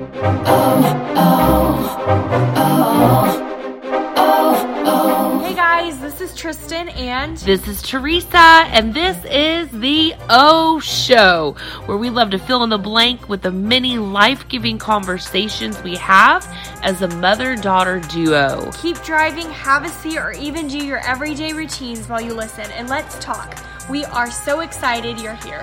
Hey guys, this is Tristan and This is Teresa, and this is the O Show, where we love to fill in the blank with the many life giving conversations we have as a mother daughter duo. keep driving, have a seat, or even do your everyday routines while you listen and let's talk. We are so excited you're here.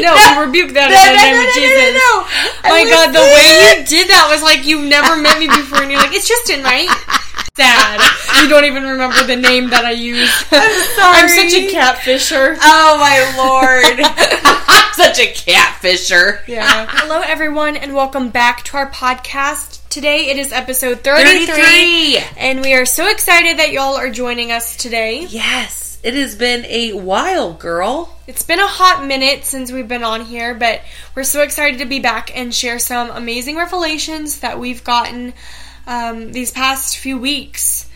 No, we rebuke that in the name of Jesus. No, oh My God, the way you did that was like you've never met me before, and you're like, it's Tristan, right? Sad. You don't even remember the name that I use. I'm such a catfisher. Oh my lord. I'm such a catfisher. Yeah. Hello, everyone, and welcome back to our podcast. Today it is episode 33, 33. and we are so excited that y'all are joining us today. Yes, it has been a while, girl. It's been a hot minute since we've been on here, but we're so excited to be back and share some amazing revelations that we've gotten um, these past few weeks.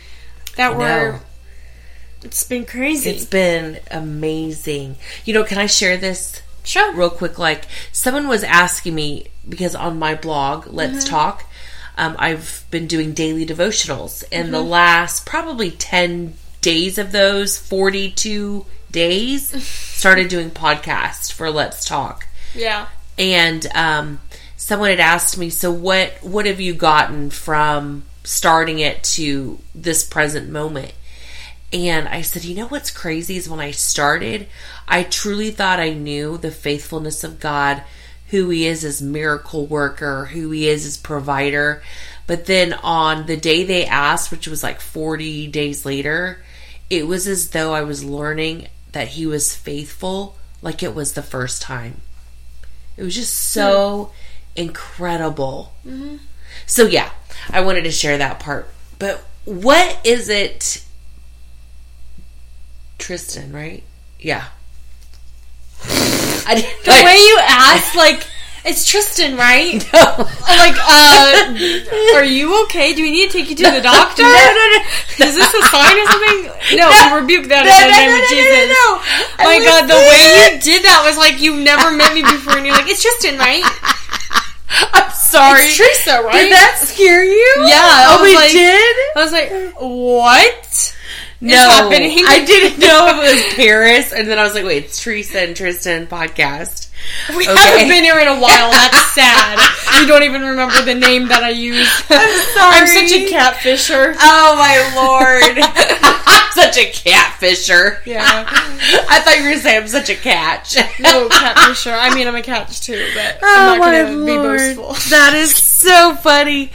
That I were. know. It's been crazy. It's been amazing. You know, can I share this sure. real quick? Like, someone was asking me because on my blog, Let's Mm-hmm. Talk, um, I've been doing daily devotionals, and Mm-hmm. the last probably 10 days of those 42 days started doing podcast for Let's Talk. Yeah. and um, someone had asked me, "So what? What have you gotten from starting it to this present moment?" And I said, "You know what's crazy is when I started, I truly thought I knew the faithfulness of God, who He is as miracle worker, who He is as provider." But then on the day they asked, which was like 40 days later, it was as though I was learning that He was faithful like it was the first time. It was just so incredible. Mm-hmm. So yeah, I wanted to share that part. But what is it, Tristan? Right? Yeah. I didn't The way you asked, like, it's Tristan, right? know. I'm like, uh, are you okay? Do we need to take you to the doctor? No, no, no. Is this a sign or something? No, we rebuke that No, in the no, name no, of no, no, Jesus. no, no. My God, the way you did that was like you've never met me before, and you're like, it's Tristan, right? I'm sorry. It's Teresa, right? Did that scare you? Yeah, I Oh, it like- did? I was like, what? No, happening? I didn't know it was Paris, and then I was like, "Wait, it's Teresa and Tristan podcast." We Okay. haven't been here in a while. That's sad. you don't even remember the name that I use. I'm sorry. I'm such a catfisher. Oh my lord, I'm such a catfisher. Yeah. I thought you were gonna say I'm such a catch. No, catfisher. I mean, I'm a catch too, but Oh I'm not going to be boastful. that is so funny.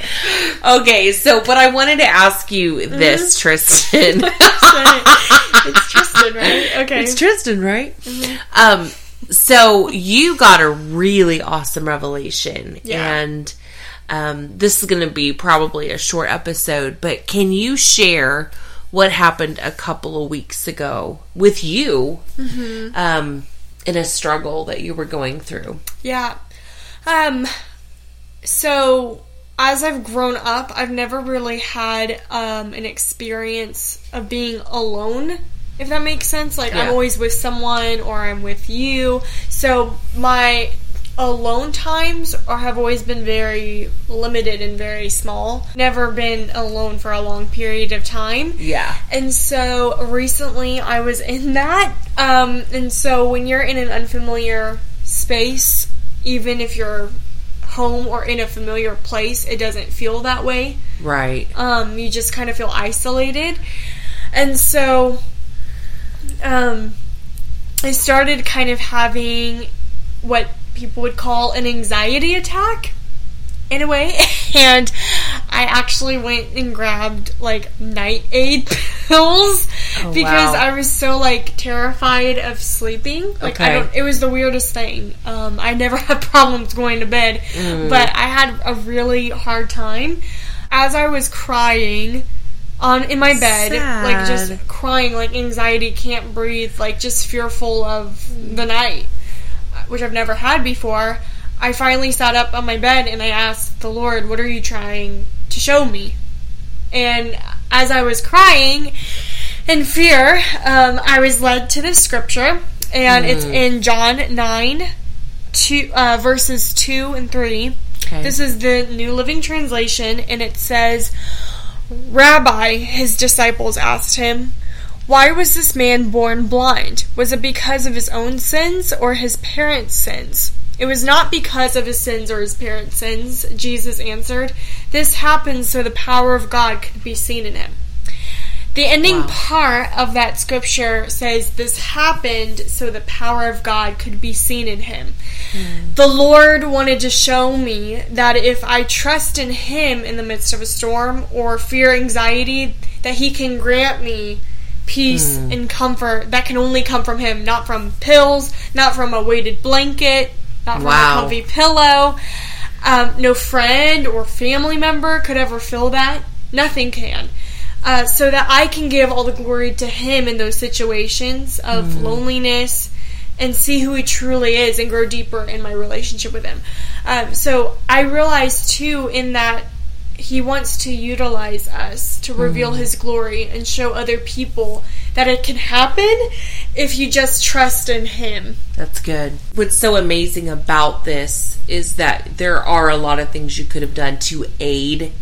Okay, so but I wanted to ask you this, Tristan. it's Tristan, right? Okay. It's Tristan, right? Um, so you got a really awesome revelation, Yeah. and um, this is going to be probably a short episode. But can you share what happened a couple of weeks ago with you um, in a struggle that you were going through? Yeah. Um so as I've grown up, I've never really had um an experience of being alone, if that makes sense. Like Yeah. I'm always with someone or I'm with you. So my alone times are have always been very limited and very small. Never been alone for a long period of time. Yeah, And so recently I was in that. Um, and so when you're in an unfamiliar space, even if you're home or in a familiar place, it doesn't feel that way. right. Um, you just kind of feel isolated. And so um, I started kind of having what people would call an anxiety attack in a way. And I actually went and grabbed like night aid pills because wow. I was so like terrified of sleeping. Like I don't it was the weirdest thing. Um, I never had problems going to bed, but I had a really hard time. As I was crying on in my bed, like just crying, like anxiety, can't breathe, like just fearful of the night, which I've never had before. I finally sat up on my bed and I asked the Lord, "What are you trying to show me?" And as I was crying, in fear, um, I was led to this scripture, and it's in John 9, two, uh, verses 2 and 3. Okay. This is the New Living Translation, and it says, Rabbi, his disciples asked him, Why was this man born blind? Was it because of his own sins or his parents' sins? It was not because of his sins or his parents' sins, Jesus answered. This happened so the power of God could be seen in him. The ending Wow. part of that scripture says this happened so the power of God could be seen in him. The Lord wanted to show me that if I trust in him in the midst of a storm or fear anxiety, that he can grant me peace and comfort that can only come from him, not from pills, not from a weighted blanket, not from Wow. a comfy pillow. Um, no friend or family member could ever fill that. Nothing can. Uh, so that I can give all the glory to Him in those situations of loneliness and see who He truly is and grow deeper in my relationship with Him. Um, so I realized too in that He wants to utilize us to reveal His glory and show other people that it can happen if you just trust in Him. That's good. What's so amazing about this is that there are a lot of things you could have done to aid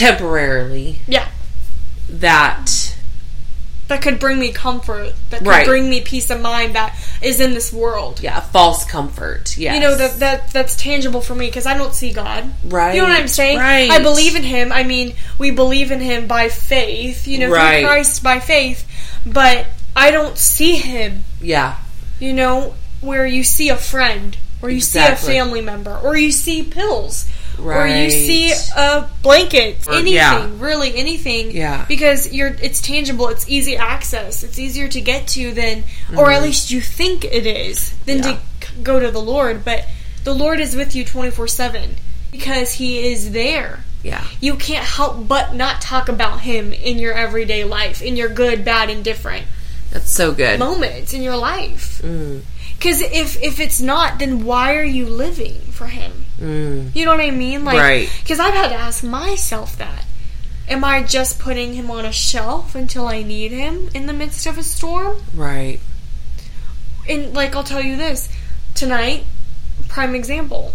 temporarily Yeah. that That could bring me comfort. That could Right. bring me peace of mind that is in this world. yeah, false comfort. Yeah, you know that that that's tangible for me because I don't see God. Right, You know what I'm saying? right. I believe in Him. I mean, we believe in Him by faith. You know, Right. through Christ by faith. But I don't see Him. Yeah. You know, where you see a friend, or you see a family member, or you see pills, or you see a blanket, Or- anything, yeah. really anything. Yeah. Because you're it's tangible, it's easy access, it's easier to get to than or at least you think it is than Mm-hmm. Yeah. to go to the Lord, but the Lord is with you 24/7 because he is there. Yeah. You can't help but not talk about him in your everyday life, in your good, bad, and different That's so good. moments in your life. Mm. Because if if it's not, then why are you living for him? Mm. You know what I mean? Like, Right. Because I've had to ask myself that: Am I just putting him on a shelf until I need him in the midst of a storm? Right. And like, I'll tell you this: tonight, prime example,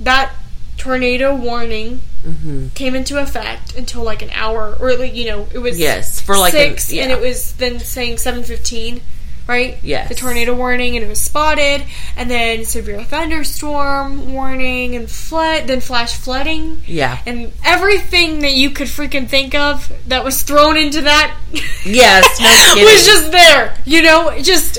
that tornado warning hmm came into effect until like an hour, or like you know, it was Yes, for like six, yeah. and it was then saying seven fifteen, right? Yes. the tornado warning, and it was spotted, and then severe thunderstorm warning, and flood, then flash flooding, Yeah. and everything that you could freaking think of that was thrown into that. Yes, no was just there, you know, just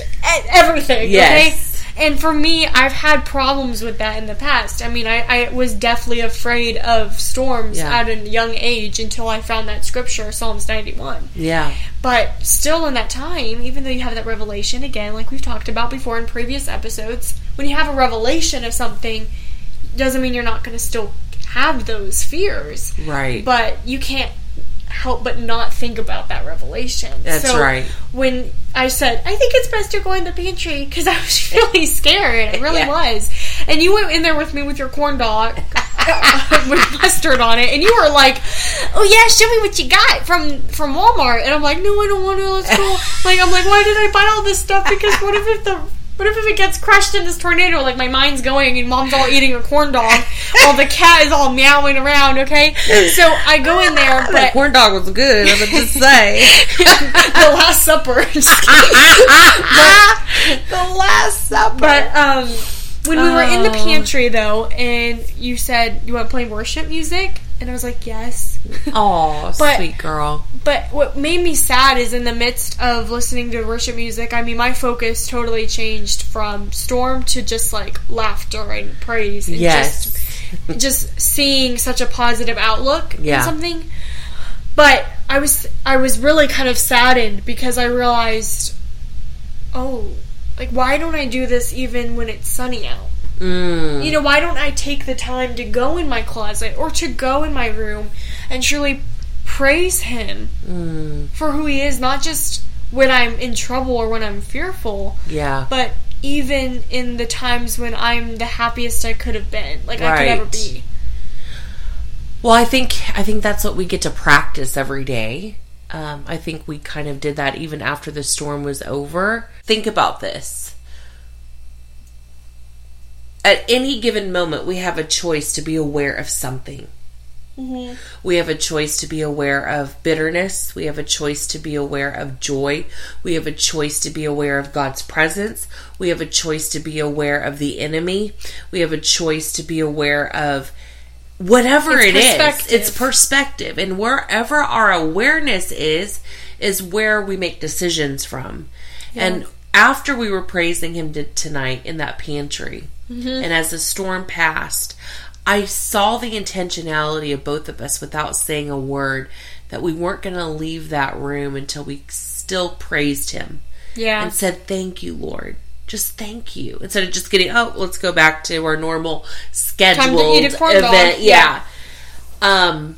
everything. Yes. Okay. And for me, I've had problems with that in the past. I mean, I, I was deathly afraid of storms Yeah. at a young age until I found that scripture, Psalms 91. Yeah. But still, in that time, even though you have that revelation, again, like we've talked about before in previous episodes, when you have a revelation of something, doesn't mean you're not going to still have those fears. Right. But you can't help but not think about that revelation. That's So right. When I said, I think it's best to go in the pantry because I was really scared. I really Yeah. was. And you went in there with me with your corn dog with mustard on it, and you were like, "Oh yeah, show me what you got from from Walmart." And I'm like, "No, I don't want to. Let's go." like I'm like, "Why did I buy all this stuff? Because what if, if the what if it gets crushed in this tornado? Like my mind's going, and mom's all eating a corn dog while the cat is all meowing around. Okay, so I go in there, that but corn dog was good. I'm just say. the Last Supper. the Last Supper. But um, when we were in the Oh. pantry though, and you said you want to play worship music, and I was like, yes. oh, sweet girl. But what made me sad is in the midst of listening to worship music, I mean, my focus totally changed from storm to just like laughter and praise. And Yes. Just, just seeing such a positive outlook Yeah. in something. But I was I was really kind of saddened because I realized, oh, like why don't I do this even when it's sunny out? Mm. You know, why don't I take the time to go in my closet or to go in my room and truly praise Him Mm. for who He is, not just when I'm in trouble or when I'm fearful, Yeah. but even in the times when I'm the happiest I could have been, like I could ever Right. be. Well, I think I think that's what we get to practice every day. Um, I think we kind of did that even after the storm was over. Think about this. At any given moment, we have a choice to be aware of something. Mm-hmm. We have a choice to be aware of bitterness. We have a choice to be aware of joy. We have a choice to be aware of God's presence. We have a choice to be aware of the enemy. We have a choice to be aware of whatever It's it is. It's perspective. And wherever our awareness is, is where we make decisions from. And after we were praising Him tonight in that pantry, and as the storm passed, I saw the intentionality of both of us without saying a word that we weren't going to leave that room until we still praised Him Yeah. and said, Thank you, Lord. Just thank you. Instead of just getting, oh, let's go back to our normal scheduled eat a corn dog. event. Yeah. Yeah. Um,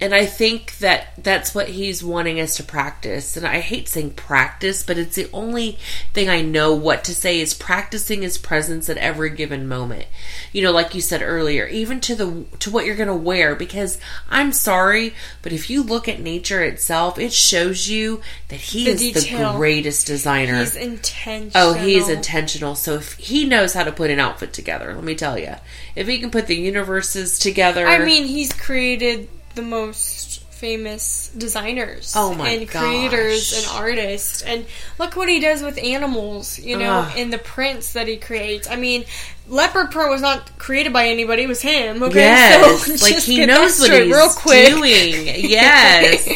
and I think that that's what he's wanting us to practice. And I hate saying practice, but it's the only thing I know what to say is practicing his presence at every given moment. You know, like you said earlier, even to the to what you're going to wear because I'm sorry, but if you look at nature itself, it shows you that he The is detail. the greatest designer. He's intentional. Oh, he's intentional. So if he knows how to put an outfit together, let me tell you, if he can put the universes together, I mean, he's created the most famous designers Oh my and creators and artists and look what he does with animals you know Ugh. in the prints that he creates i mean leopard print was not created by anybody it was him okay yes, so like he knows what he's real quick doing. Yes,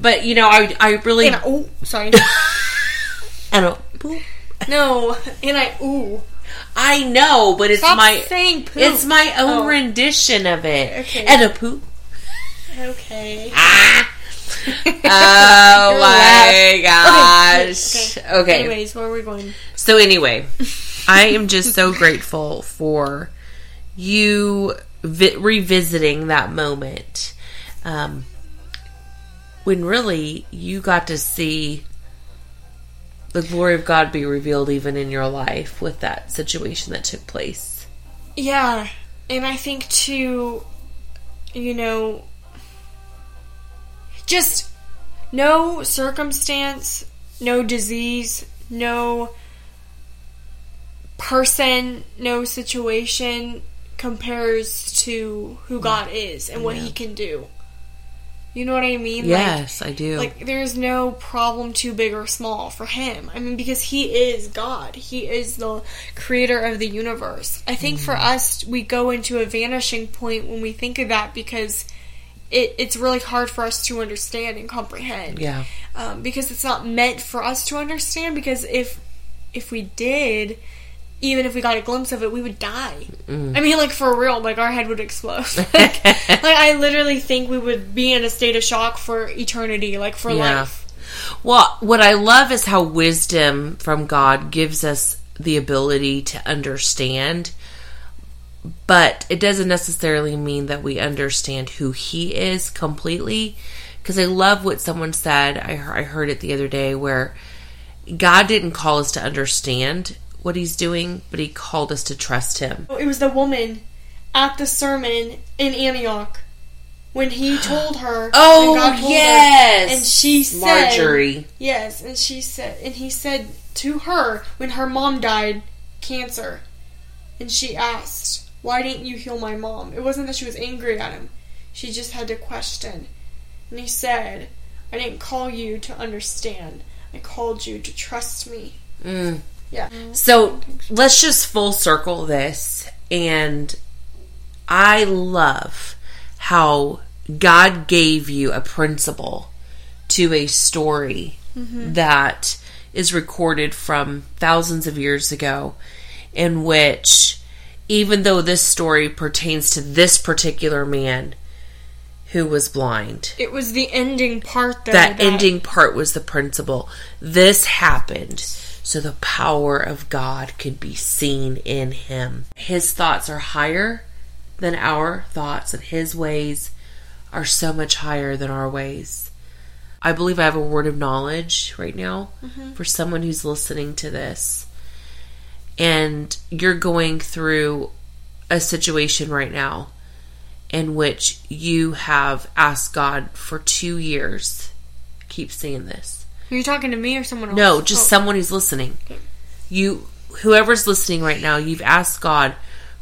but you know, I I really and I, oh sorry I don't. no and i ooh I know, but it's Stop my saying poop. it's my own Oh. rendition of it. Okay. And a poop. Okay Ah. Oh my gosh. okay. Okay. anyways where are we going So anyway, I am just so grateful for you vi- revisiting that moment um, when really you got to see the glory of God be revealed even in your life with that situation that took place. Yeah, and I think too, you know, just no circumstance, no disease, no person, no situation compares to who God is and what He can do. You know what I mean? Like, Yes, I do. like there's no problem too big or small for him. I mean because he is God. He is the creator of the universe. I think for mm. us we go into a vanishing point when we think of that because it, it's really hard for us to understand and comprehend. yeah. Um, because it's not meant for us to understand because if if we did even if we got a glimpse of it, we would die. I mean, like for real, like our head would explode. like, like I literally think we would be in a state of shock for eternity, like for Yeah. life. Well, what I love is how wisdom from God gives us the ability to understand, but it doesn't necessarily mean that we understand who He is completely. Because I love what someone said, I, I heard it the other day, where God didn't call us to understand what He's doing, but He called us to trust Him. It was the woman at the sermon in Antioch when he told her. Oh, told her, yes! and she said, Marjorie. Yes, and she said, and he said to her when her mom died, cancer, and she asked, "Why didn't you heal my mom?" It wasn't that she was angry at him; she just had to question. And he said, "I didn't call you to understand. I called you to trust me." Mm. Yeah. So let's just full circle this. And I love how God gave you a principle to a story that is recorded from thousands of years ago, in which, even though this story pertains to this particular man who was blind, It was the ending part, though. that ending part was the principle. This happened so the power of God could be seen in him. His thoughts are higher than our thoughts, and his ways are so much higher than our ways. I believe I have a word of knowledge right now mm-hmm. for someone who's listening to this. And you're going through a situation right now in which you have asked God for two years keep saying this. Are you talking to me or someone else? No, just Oh. someone who's listening. You, whoever's listening right now, you've asked God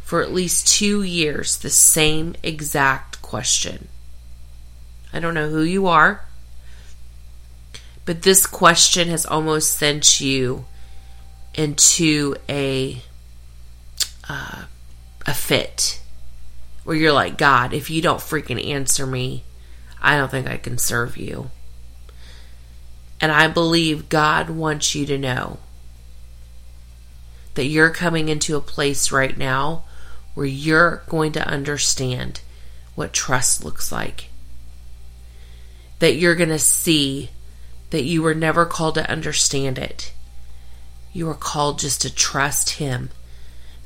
for at least two years the same exact question. I don't know who you are, but this question has almost sent you into a uh, a fit where you're like, God, if you don't freaking answer me, I don't think I can serve you. And I believe God wants you to know that you're coming into a place right now where you're going to understand what trust looks like. That you're going to see that you were never called to understand it. You are called just to trust Him.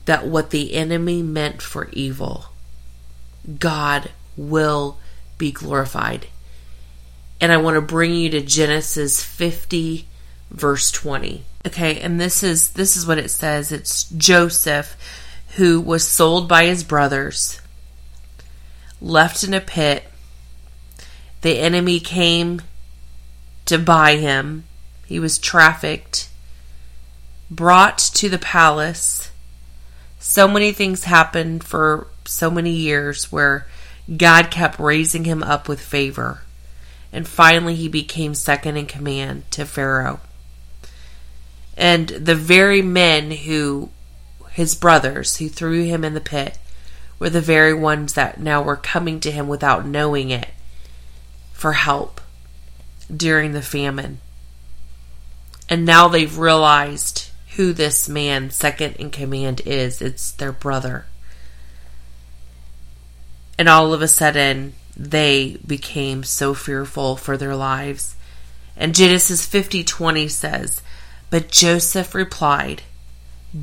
That what the enemy meant for evil, God will be glorified. And I want to bring you to Genesis 50 verse 20. Okay, and this is this is what it says. It's Joseph who was sold by his brothers, left in a pit. The enemy came to buy him. He was trafficked, brought to the palace. So many things happened for so many years where God kept raising him up with favor. And finally, he became second in command to Pharaoh. And the very men who, his brothers, who threw him in the pit, were the very ones that now were coming to him without knowing it for help during the famine. And now they've realized who this man, second in command, is. It's their brother. And all of a sudden, they became so fearful for their lives. And Genesis 50:20 says, "But Joseph replied,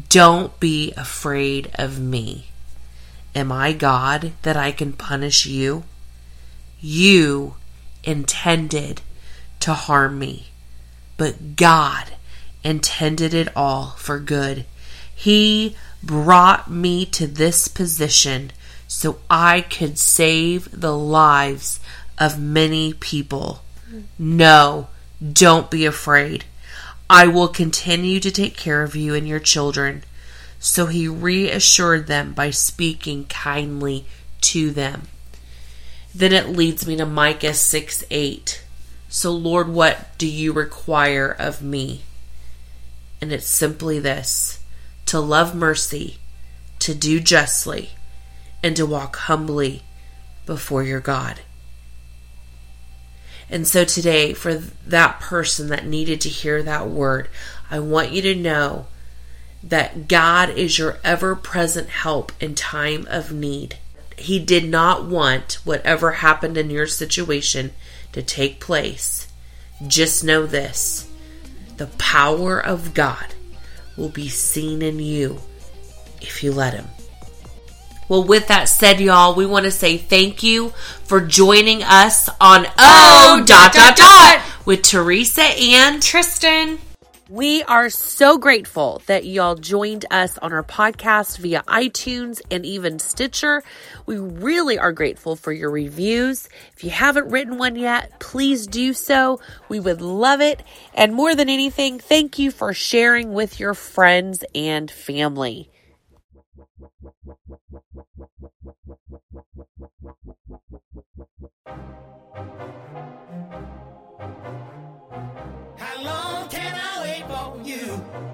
"Don't be afraid of me. Am I God that I can punish you? You intended to harm me, but God intended it all for good. He brought me to this position so I could save the lives of many people. No, don't be afraid. I will continue to take care of you and your children. So he reassured them by speaking kindly to them. Then it leads me to Micah 6 8. So, Lord, what do you require of me? And it's simply this to love mercy, to do justly, and to walk humbly before your God. And so today, for that person that needed to hear that word, I want you to know that God is your ever present help in time of need. He did not want whatever happened in your situation to take place. Just know this the power of God will be seen in you if you let Him. Well, with that said, y'all, we want to say thank you for joining us on Oh, oh dot dot dot with Teresa and Tristan. We are so grateful that y'all joined us on our podcast via iTunes and even Stitcher. We really are grateful for your reviews. If you haven't written one yet, please do so. We would love it. And more than anything, thank you for sharing with your friends and family. you.